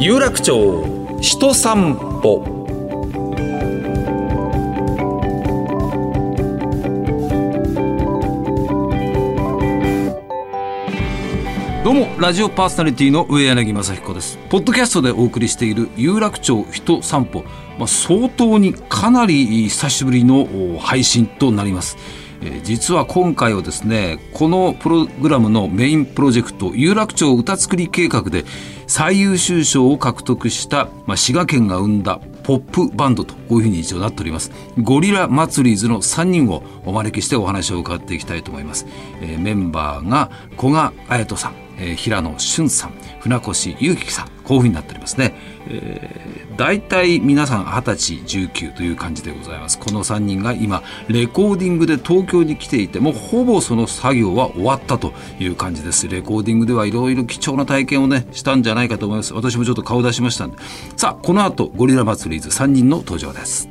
有楽町人散歩。どうもラジオパーソナリティの上柳正彦です。ポッドキャストでお送りしている有楽町人散歩。まあ、相当にかなり久しぶりの配信となります。え実は今回はですねこのプログラムのメインプロジェクト有楽町歌作り計画で最優秀賞を獲得した、まあ、滋賀県が生んだポップバンドとこういうふうに一応なっております。ゴリラ祭りズの3人をお招きしてお話を伺っていきたいと思います、え、メンバーが古賀彩人さん、え、平野俊さん船越祐樹さんこういうふうになっておりますね、えー、大体皆さん20歳19という感じでございます。この3人が今レコーディングで東京に来ていてもうほぼその作業は終わったという感じです。レコーディングではいろいろ貴重な体験をねしたんじゃないかと思います。私もちょっと顔出しましたんで。さあこの後ゴリラ祭りズ3人の登場です。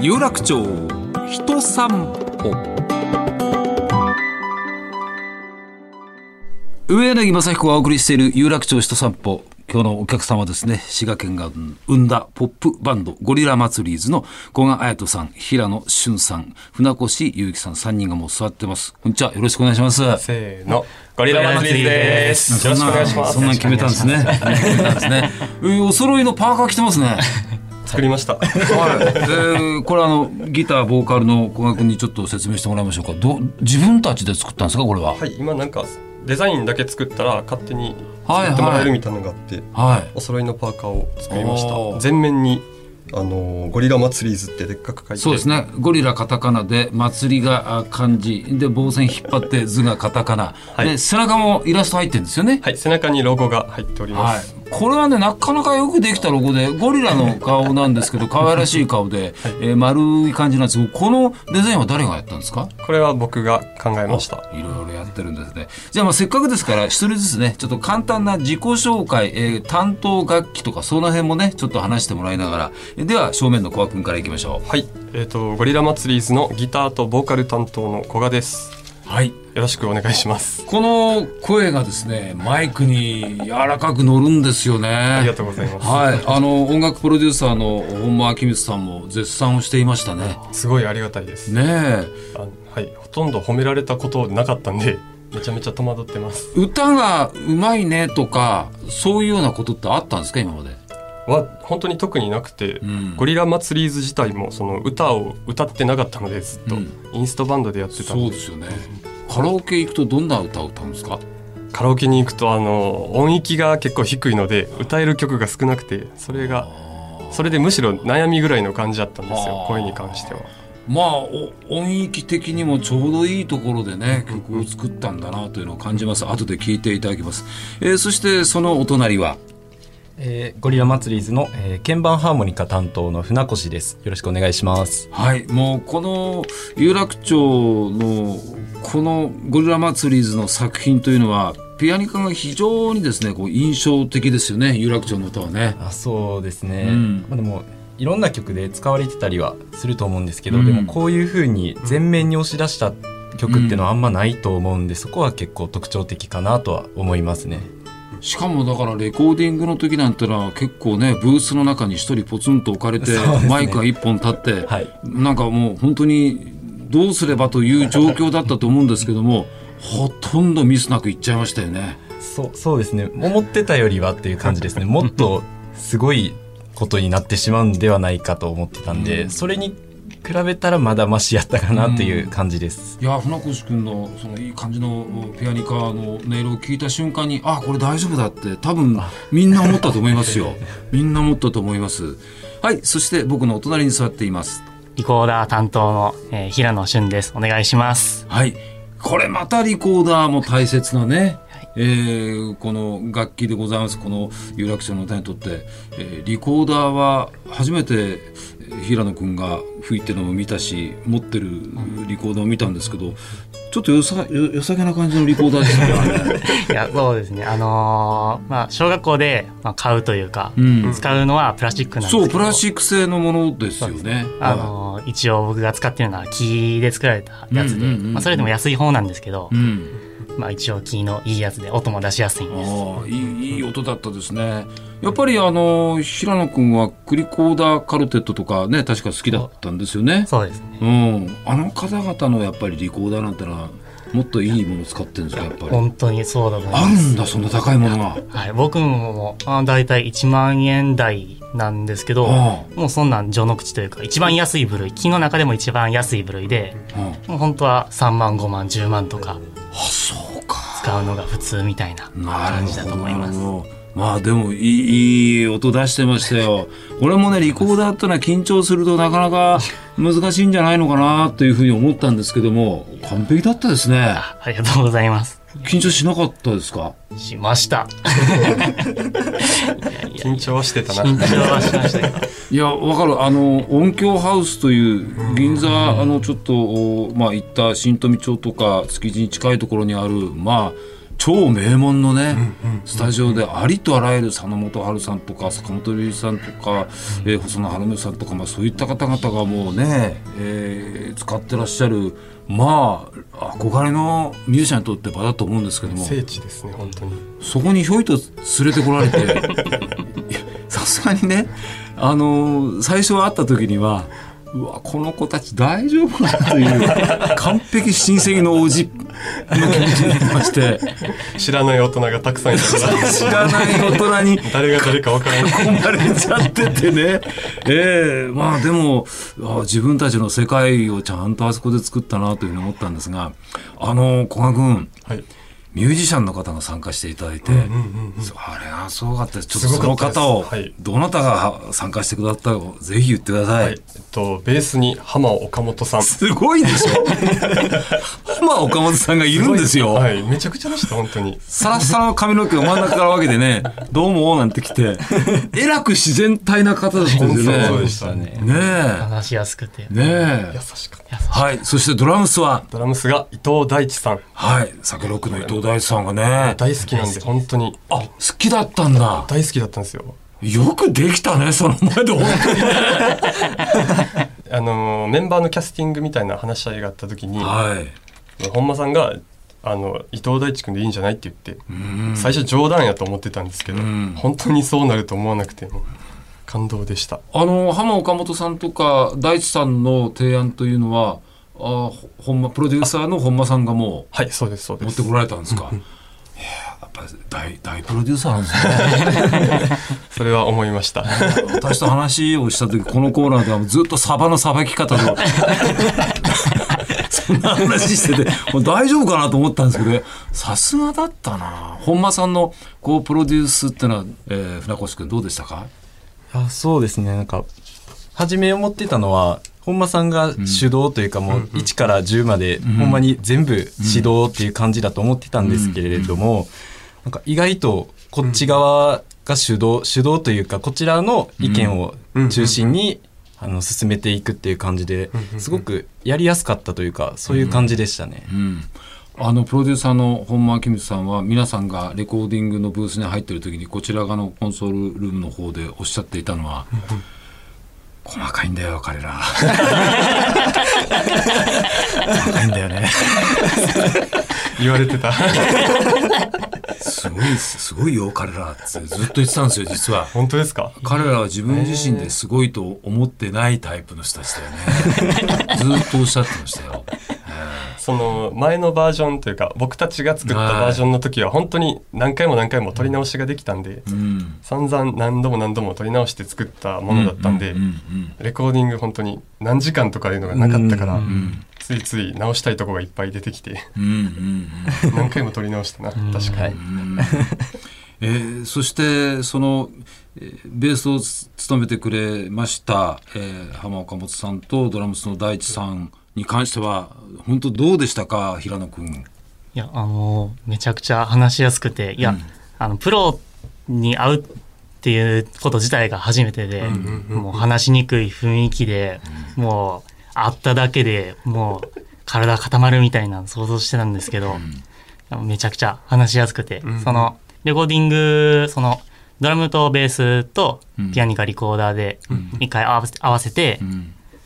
有楽町人散歩。上柳正彦がお送りしている有楽町人散歩今日のお客様はですね滋賀県が生んだポップバンドゴリラ祭りーズの古賀彩人さん平野俊さん船越祐樹さん3人がもう座ってますこんにちはよろしくお願いしますせーのゴリラ祭りですよろしくお願いしますそんな決めたんですね決めたんですね お揃いのパーカー着てますね作りました。はい。で、これあのギターボーカルの古賀君にちょっと説明してもらいましょうか。ど自分たちで作ったんですかこれは？はい。今なんかデザインだけ作ったら勝手に作ってもらえるみたいなのがあって、はい、お揃いのパーカーを作りました。全面にあのゴリラ祭り図ってでっかく書いてそうですね。ゴリラカタカナで祭りが漢字。で棒線引っ張って図がカタカナ、はい、で背中もイラスト入ってるんですよね。はい。背中にロゴが入っております、はいこれはねなかなかよくできたロゴでゴリラの顔なんですけど可愛らしい顔で、はい、えー、丸い感じなんですけどこのデザインは誰がやったんですか？これは僕が考えました。いろいろやってるんですね。じゃあまあせっかくですから一人ずつねちょっと簡単な自己紹介、えー、担当楽器とかその辺もねちょっと話してもらいながら。では正面の古賀君からいきましょう。はい。えっ、ー、とゴリラ祭りズのギターとボーカル担当の古賀ですはい。よろしくお願いします。この声がですねマイクに柔らかく乗るんですよね。ありがとうございます。はい。あの音楽プロデューサーの本間明光さんも絶賛をしていましたね。すごいありがたいです。ねはい。ほとんど褒められたことなかったんでめちゃめちゃ戸惑ってます。歌がうまいねとかそういうようなことってあったんですか今まで？は本当に特になくて、うん、ゴリラ祭りーズ自体もその歌を歌ってなかったのでずっと、インストバンドでやってた。そうですよね。カラオケ行くとどんな歌を歌うんですか？カラオケに行くとあの音域が結構低いので歌える曲が少なくてそれがそれでむしろ悩みぐらいの感じだったんですよ声に関しては。まあ音域的にもちょうどいいところでね曲を作ったんだなというのを感じます。後で聞いていただきます、えー、そしてそのお隣は？えー、ゴリラ祭りズの、えー、鍵盤ハーモニカ担当の船越です。よろしくお願いします。はい、もうこの有楽町のこのゴリラ祭りズの作品というのはピアニカが非常にですねこう印象的ですよね有楽町の歌はね。あそうですね、うん、まあ、でもいろんな曲で使われてたりはすると思うんですけど、うん、でもこういうふうに前面に押し出した曲っていうのはあんまないと思うんで、うん、そこは結構特徴的かなとは思いますね。しかもだからレコーディングの時なんてのは結構ねブースの中に一人ポツンと置かれて、ね、マイクが一本立って、はい、なんかもう本当にどうすればという状況だったと思うんですけどもほとんどミスなくいっちゃいましたよね。そうそうですね。思ってたよりはっていう感じですね。もっとすごいことになってしまうんではないかと思ってたんで、うん、それに比べたらまだましやったかなっていう感じです。いや船越君のそのいい感じのピアニカの音色を聞いた瞬間にあこれ大丈夫だって多分みんな思ったと思いますよ。みんな思ったと思います。はいそして僕のお隣に座っています。リコーダー担当の、えー、平野俊です。お願いします。はい。これまたリコーダーも大切なね。えー、この楽器でございますこの有楽町の歌にとって、えー、リコーダーは初めて平野君が吹いてるのも見たし持ってるリコーダーを見たんですけどちょっとよさよさげな感じのリコーダーでしたね。いやそうですね。あのー、まあ小学校でまあ買うというか、うん、使うのはプラスチックなんですけそうプラスチック製のものですよね。あのー、一応僕が使ってるのは木で作られたやつで、まあそれでも安い方なんですけど、うん、まあ、一応キーのいいやつで音も出しやすいんです。あいいいい音だったですね。やっぱりあの平野君はクリコーダーカルテットとかね確か好きだったんですよね。そうですね、うん、あの方々のやっぱりリコーダーなんてのはもっといいもの使ってるんですかやっぱり。本当にそうだと思います。あるんだそんな高いものが。はい。僕もあ大体1万円台なんですけど、もうそんなん序の口というか一番安い部類木の中でも一番安い部類で、もう本当は3万5万10万とか使うのが普通みたいな感じだと思います。まあでもいいいい音出してましたよ。俺もねリコーダーってのは緊張するとなかなか難しいんじゃないのかなというふうに思ったんですけども完璧だったですね。ありがとうございます。緊張しなかったですか？しました。緊張はしてたな。緊張はしましたいやわかる。あの音響ハウスという銀座あのちょっとまあ行った新富町とか築地に近いところにあるまあ超名門のね、スタジオでありとあらゆる佐野元春さんとか坂本龍一さんとか、えー、細野晴臣さんとか、まあ、そういった方々がもうね、えー、使ってらっしゃるまあ憧れのミュージシャンにとって場だと思うんですけども。聖地ですね本当に。そこにひょいと連れてこられて。さすがにねあの最初会った時にはうわこの子たち大丈夫かという。完璧親戚のおじ。の気持ちになりまして。知らない大人がたくさんいたから。知らない大人に。誰が誰か分からない。込まれちゃっててね。ええー、まあでも自分たちの世界をちゃんとあそこで作ったなというふうに思ったんですがあの古賀君、はいミュージシャンの方が参加していただいて、あれがすごかったです。ちょっとその方を、どなたが参加してくださったかぜひ言ってください、はい、えっとベースに浜岡本さん。すごいでしょ。浜岡本さんがいるんですよ。はい。めちゃくちゃでした本当に。サラサラの髪の毛を真ん中から分けてね「どうも」なんて来て。えらく自然体な方だったんですよね。そうでしたね。ねえ。話しやすくて。ねえ。優しかった。はい。そしてドラムスは？ドラムスが伊藤大地さん。はい。酒ロックの伊藤大地さんがね大好きなんで本当に。あ好きだったんだ。大好きだったんですよ。よくできたねその前で。本当にねあのメンバーのキャスティングみたいな話し合いがあった時に、はい、本間さんがあの伊藤大地君でいいんじゃないって言って最初冗談やと思ってたんですけど本当にそうなると思わなくて感動でした。あの浜岡本さんとか大地さんの提案というのはあ本間プロデューサーの本間さんがもうはいそうですそうです。持ってこられたんですか、やっぱ大大プロデューサーなんですね。それは思いました。私と話をした時このコーナーではずっとサバのさばき方の そんな話してて大丈夫かなと思ったんですけどさすがだったな。本間さんのこうプロデュースっていうのは、えー、船越君どうでしたか？あそうですね。なんか初め思ってたのは本間さんが主導というかもう1から10までほんまに全部指導っていう感じだと思ってたんですけれどもなんか意外とこっち側が主導主導というかこちらの意見を中心にあの進めていくっていう感じですごくやりやすかったというかそういう感じでしたね。あのプロデューサーの本間明光さんは皆さんがレコーディングのブースに入ってる時にこちら側のコンソールルームの方でおっしゃっていたのは細かいんだよ彼ら。細かいんだよね。言われてた。すごいす。ごいよ彼ら。ってずっと言ってたんですよ実は。本当ですか？彼らは自分自身ですごいと思ってないタイプの人たちだよね。ずっとおっしゃってましたよその前のバージョンというか僕たちが作ったバージョンの時は本当に何回も何回も撮り直しができたんで、うん、散々何度も何度も撮り直して作ったものだったんで、レコーディング本当に何時間とかいうのがなかったから、ついつい直したいとこがいっぱい出てきて、何回も撮り直したな確かに。えー、そしてそのベースを務めてくれました、えー、浜岡本さんとドラムスの大地さんに関しては本当どうでしたか？平野君。いやあのめちゃくちゃ話しやすくて。いや、うん、あのプロに会うっていうこと自体が初めてで、もう話しにくい雰囲気で、うん、もう会っただけでもう体固まるみたいな想像してたんですけど、うん、めちゃくちゃ話しやすくて、そのレコーディングそのドラムとベースとピアニカリコーダーで一回合わせ合わせて、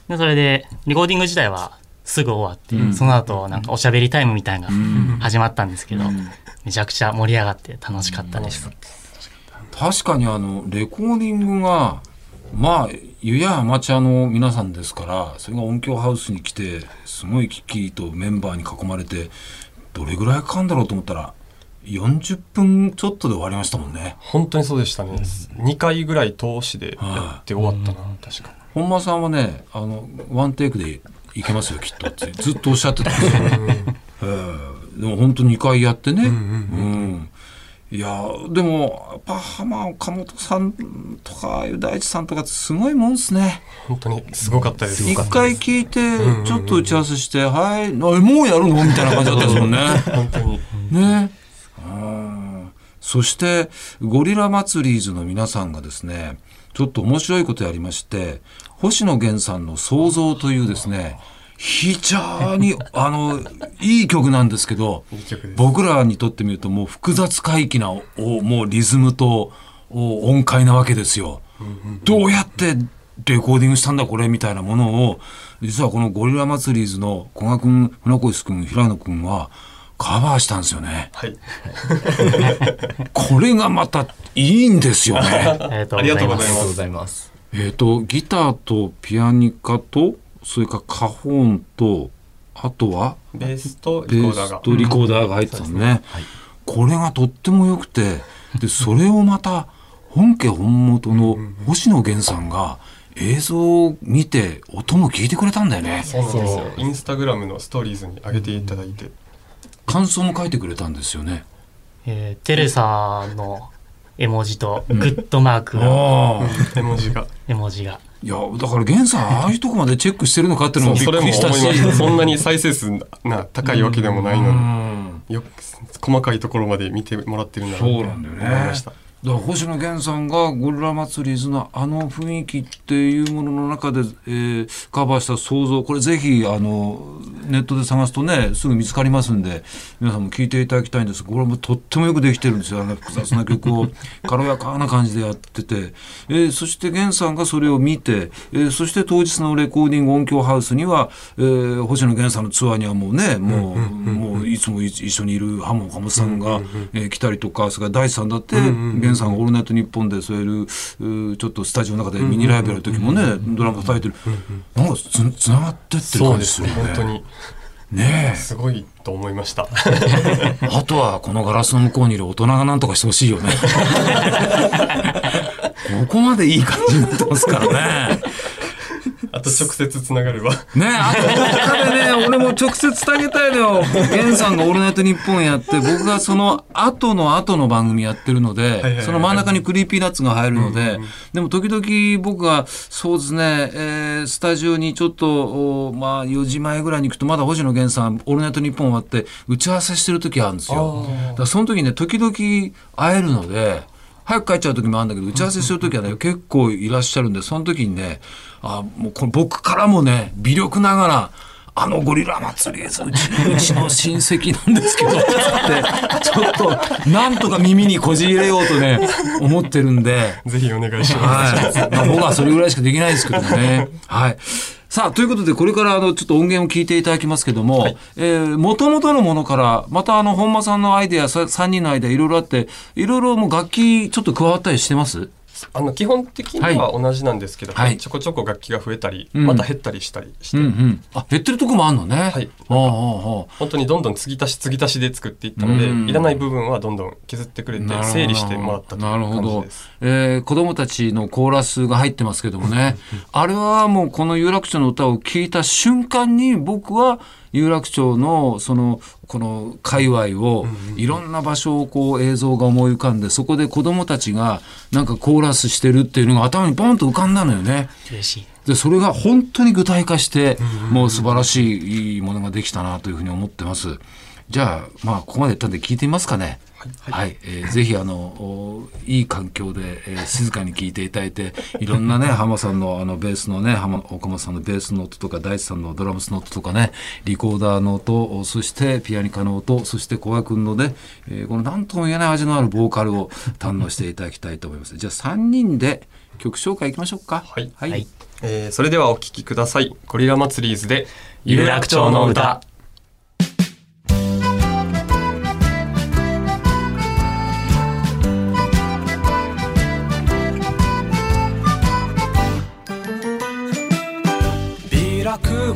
でそれでレコーディング自体はすぐ終わって、その後なんかおしゃべりタイムみたいなのが始まったんですけど、めちゃくちゃ盛り上がって楽しかったです。確かにあのレコーディングがまあゆやアマチュアの皆さんですからそれが音響ハウスに来てすごいキッキーとメンバーに囲まれてどれぐらいかかんだろうと思ったら40分ちょっとで終わりましたもんね。本当にそうでしたね、2回ぐらい通しでやって終わったな、確か本間さんはねあのワンテイクでいけますよきっとってずっとおっしゃってたんですよ、えーでも本当2回やってね。うんいやでもやっぱ浜岡本さんとか大地さんとかすごいもんですね。本当にすごかったです。一回聞いてちょっと打ち合わせして「はいあもうやるの?」みたいな感じだったですもんね。本当にね。うんそしてゴリラ祭りーズの皆さんがですねちょっと面白いことやりまして星野源さんの「創造」というですね非常にあのいい曲なんですけど僕らにとってみるともう複雑回帰なおもうリズムとお音階なわけですよ。どうやってレコーディングしたんだこれみたいなものを実はこのゴリラ祭りーズの古賀君船越君平野君はカバーしたんですよね。はい これがまたいいんですよね。ありがとうございます。ざいますありがとうございます。えっとギターとピアニカとそれからカホーンとあとは？ベースとベーリコーダーがスとリコーダーが入ってたのね。これがとっても良くてでそれをまた本家本元の星野源さんが映像を見て音も聞いてくれたんだよね。そうなんですよインスタグラムのストーリーズに上げていただいて感想も書いてくれたんですよね。えーテレサの絵文字とグッドマークのああ。絵文字が。絵文字が。いやだから源さんああいうとこまでチェックしてるのかっていうのもびっそれもくりしたし。思いました。そんなに再生数な高いわけでもないのうん。によく細かいところまで見てもらってるんだなそうなんだよね。思いましただから星野源さんがゴリラ祭りズのあの雰囲気っていうものの中で、えーカバーした想像これぜひあのネットで探すとねすぐ見つかりますんで皆さんも聴いていただきたいんです。これもとってもよくできてるんですよ。あの複雑な曲を 軽やかな感じでやってて、えーそして源さんがそれを見て、えーそして当日のレコーディング音響ハウスには、えー星野源さんのツアーにはもうねもう,、もういつも一緒にいる浜岡本さんが、えー来たりとかそれから大地さんだって、源さんが「オールナイトニッポン」でそういうちょっとスタジオの中でミニライブやる時もね、ドラム叩いてる、なんかつつながってってる感ですね。じするよね。本当に。ねえ。すごいと思いました。あとはこのガラスの向こうにいる大人が何とかしてほしいよね。ここまでいい感じになってますからね。あと直接つながればねあと他でね、俺も直接伝えたいのよ。ゲンさんがオールナイトニッポンやって、僕がその後の後の番組やってるので、その真ん中に Creepy Nuts が入るので、でも時々僕が、そうですね、えースタジオにちょっと、おまあ4時前ぐらいに行くと、まだ星野源さん、オールナイトニッポン終わって、打ち合わせしてる時あるんですよ。だからその時ね、時々会えるので、早く帰っちゃう時もあるんだけど打ち合わせする時はね結構いらっしゃるんでその時にねあもうこれ僕からもね微力ながら「あのゴリラ祭りですうちうちの親戚なんですけど」つってちょっとなんとか耳にこじ入れようとね思ってるんで。ぜひお願いしますはい。まあ、僕はそれぐらいしかできないですけどね。はい。さあ、ということで、これから、あの、ちょっと音源を聞いていただきますけども、えー、元々のものから、また、あの、本間さんのアイデア、さ3人のアイデア、いろいろあって、いろいろもう楽器、ちょっと加わったりしてます？あの基本的には同じなんですけど、はいちょこちょこ楽器が増えたり、うんまた減ったりしたりして、うんうん。あ、減ってるとこもあんのね。はい。本当にどんどん継ぎ足し継ぎ足しで作っていったので、うんいらない部分はどんどん削ってくれて整理してもらったというなるほど感じです。えー子供たちのコーラスが入ってますけどもね。あれはもうこの有楽町の歌を聴いた瞬間に僕は有楽町のそのこの界隈をいろんな場所をこう映像が思い浮かんでそこで子供たちがなんかコーラスしてるっていうのが頭にポンと浮かんだのよね。嬉しい。でそれが本当に具体化して、もう素晴らしいいいものができたなというふうに思ってます。じゃあ、まあ、ここまで言ったんで聞いてみますかね。はい、えーぜひあのおいい環境で、えー静かに聞いていただいていろんなね 浜さんのあのベースのね浜岡本さんのベースの音とか大地さんのドラムスの音とかねリコーダーの音おそしてピアニカの音そして小賀君のね、えーこの何とも言えない味のあるボーカルを堪能していただきたいと思います。じゃあ3人で曲紹介いきましょうか。はい。はい。はい。えー、それではお聴きください。ゴリラ祭りーズで有楽町の歌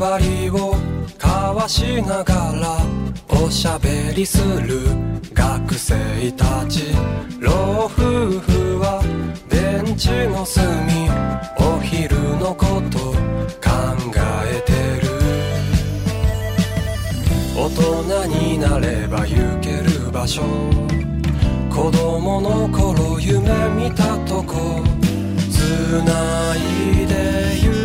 ラ配りを交わしながらおしゃべりする学生たち。老夫婦はベンチの隅お昼のこと考えてる。大人になれば行ける場所。子供の頃夢見たとこ。つないでゆく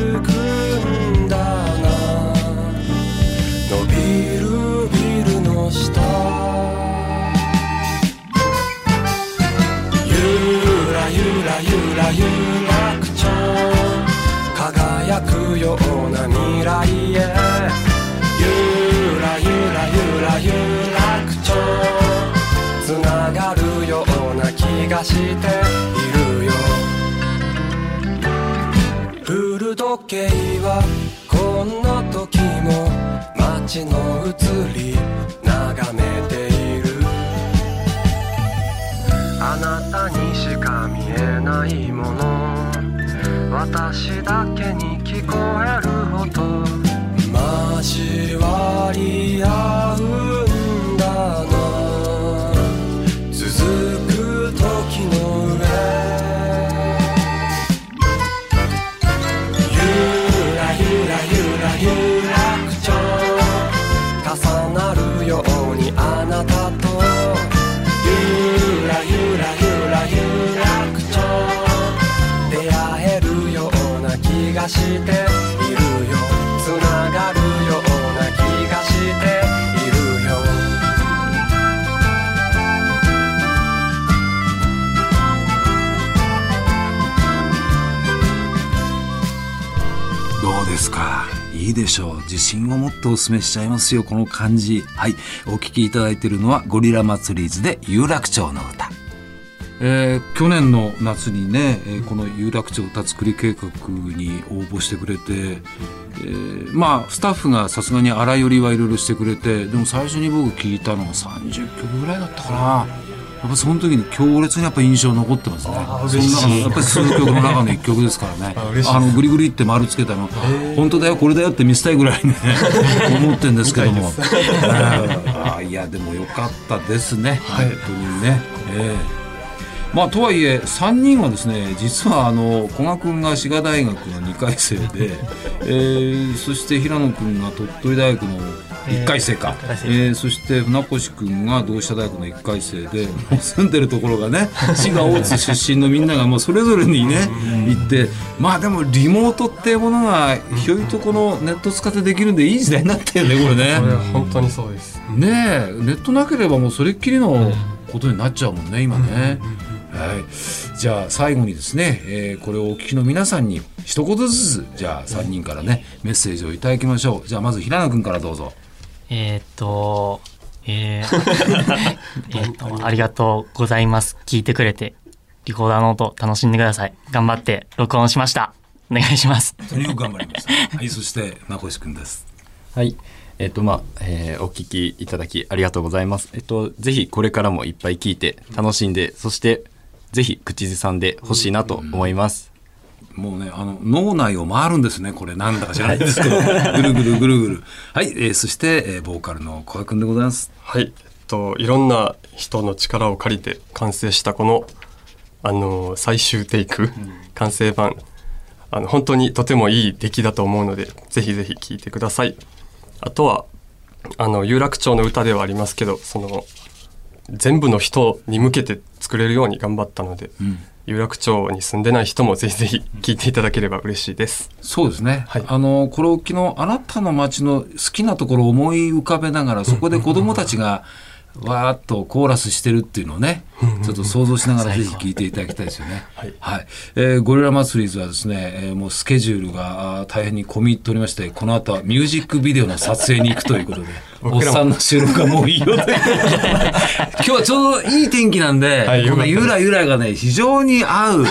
ゆらゆら有楽町輝くような未来へゆらゆらゆら有楽町つながるような気がしているよ古時計はこんな時も街の移り眺めてないもの。私だけに聞こえる音交わり合うがしているよ。つながるような気がしているよ。どうですか？いいでしょう。自信を持ってお勧めしちゃいますよ。この感じ。はい。お聞きいただいているのはゴリラ祭りーズで有楽町の歌。えー去年の夏にね、えーこの有楽町歌作り計画に応募してくれて、えーまあスタッフがさすがに荒寄りはいろいろしてくれてでも最初に僕聞いたのが30曲ぐらいだったかな。やっぱその時に強烈にやっぱ印象残ってますね。その中のやっぱり数曲の中の一曲ですからね。あのグリグリって丸つけたの。本当だよこれだよって見せたいぐらいね 思ってるんですけども。あーいやでもよかったですね。本当にね、ええまあとはいえ3人はですね実はあの古賀君が滋賀大学の2回生で、えーそして平野君が鳥取大学の1回生か、えーえーそして船越君が同志社大学の1回生で 住んでるところがね 滋賀大津出身のみんながもうそれぞれにね行ってまあでもリモートっていうものがひょいとこのネット使ってできるんでいい時代になったよねこれね。本当にそうです。ねえネットなければもうそれっきりのことになっちゃうもんね今ね。はい、じゃあ最後にですね、えーこれをお聞きの皆さんに一言ずつじゃあ3人からねメッセージをいただきましょうじゃあまず平野君からどうぞ。えーっと、えー えーっと、ありがとうございます。聞いてくれて、リコーダーの音楽しんでください。頑張って録音しました。お願いします。とにかく頑張りました。はいそして名越君です。はい。えっ、と、まあ、えーお聞きいただきありがとうございます。えっ、と、ぜひこれからもいっぱい聞いて楽しんで、そして、ぜひ口ずさんでほしいなと思います。もうねあの脳内を回るんですね。これなんだか知らないですけど。ぐるぐるぐるぐるはい、えーそして、えーボーカルの小賀君でございます。はい、えっと、いろんな人の力を借りて完成したこの、あの最終テイク、完成版。あの本当にとてもいい出来だと思うのでぜひぜひ聴いてください。あとはあの有楽町の歌ではありますけどその全部の人に向けて作れるように頑張ったので、有楽町に住んでない人もぜひぜひ聴いていただければ嬉しいです。そうですね、はい。あのこれを昨日あなたの街の好きなところを思い浮かべながらそこで子どもたちがわーっとコーラスしてるっていうのをねちょっと想像しながらぜひ聞いていただきたいですよね。はい。はい。えーゴリラ祭りズはですね、えーもうスケジュールが大変に込み入っておりましてこの後はミュージックビデオの撮影に行くということでおっさんの収録がもういいよということで。今日はちょうどいい天気なんで、はいこのゆらゆらがね非常に合う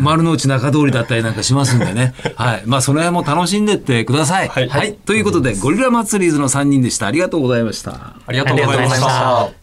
丸の内中通りだったりなんかしますんでね、はい。まあ、その辺も楽しんでってください。はい。ということでゴリラ祭りズの3人でした。ありがとうございました。ありがとうございました。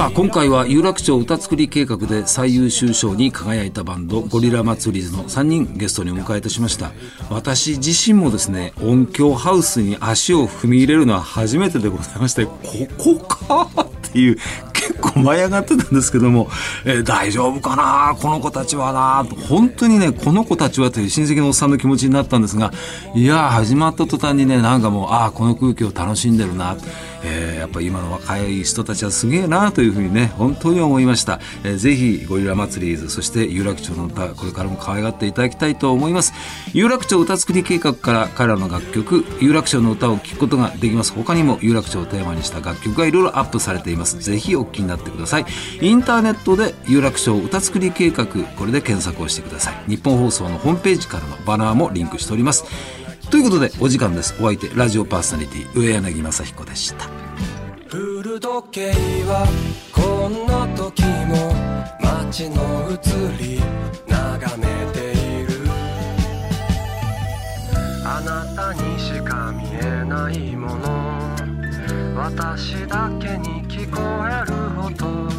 さあ今回は有楽町歌作り計画で最優秀賞に輝いたバンドゴリラ祭りの3人ゲストにお迎えいたしました。私自身もですね音響ハウスに足を踏み入れるのは初めてでございましてここかっていう結構舞い上がってたんですけども、えー大丈夫かなこの子たちはなと本当にねこの子たちはという親戚のおっさんの気持ちになったんですがいや始まった途端にねなんかもうああこの空気を楽しんでるな、えーやっぱ今の若い人たちはすげえなというふうにね本当に思いました、えーぜひゴリラ祭りーズそして有楽町の歌これからも可愛がっていただきたいと思います。有楽町歌作り計画から彼らの楽曲有楽町の歌を聴くことができます。他にも有楽町をテーマにした楽曲がいろいろアップされています。ぜひお聴きになってください。インターネットで有楽町歌作り計画これで検索をしてください。日本放送のホームページからのバナーもリンクしております。ということでお時間です。お相手ラジオパーソナリティ上柳正彦でした。古時計はこんな時も街の移り眺めている。あなたにしか見えないもの。私だけに聞こえる音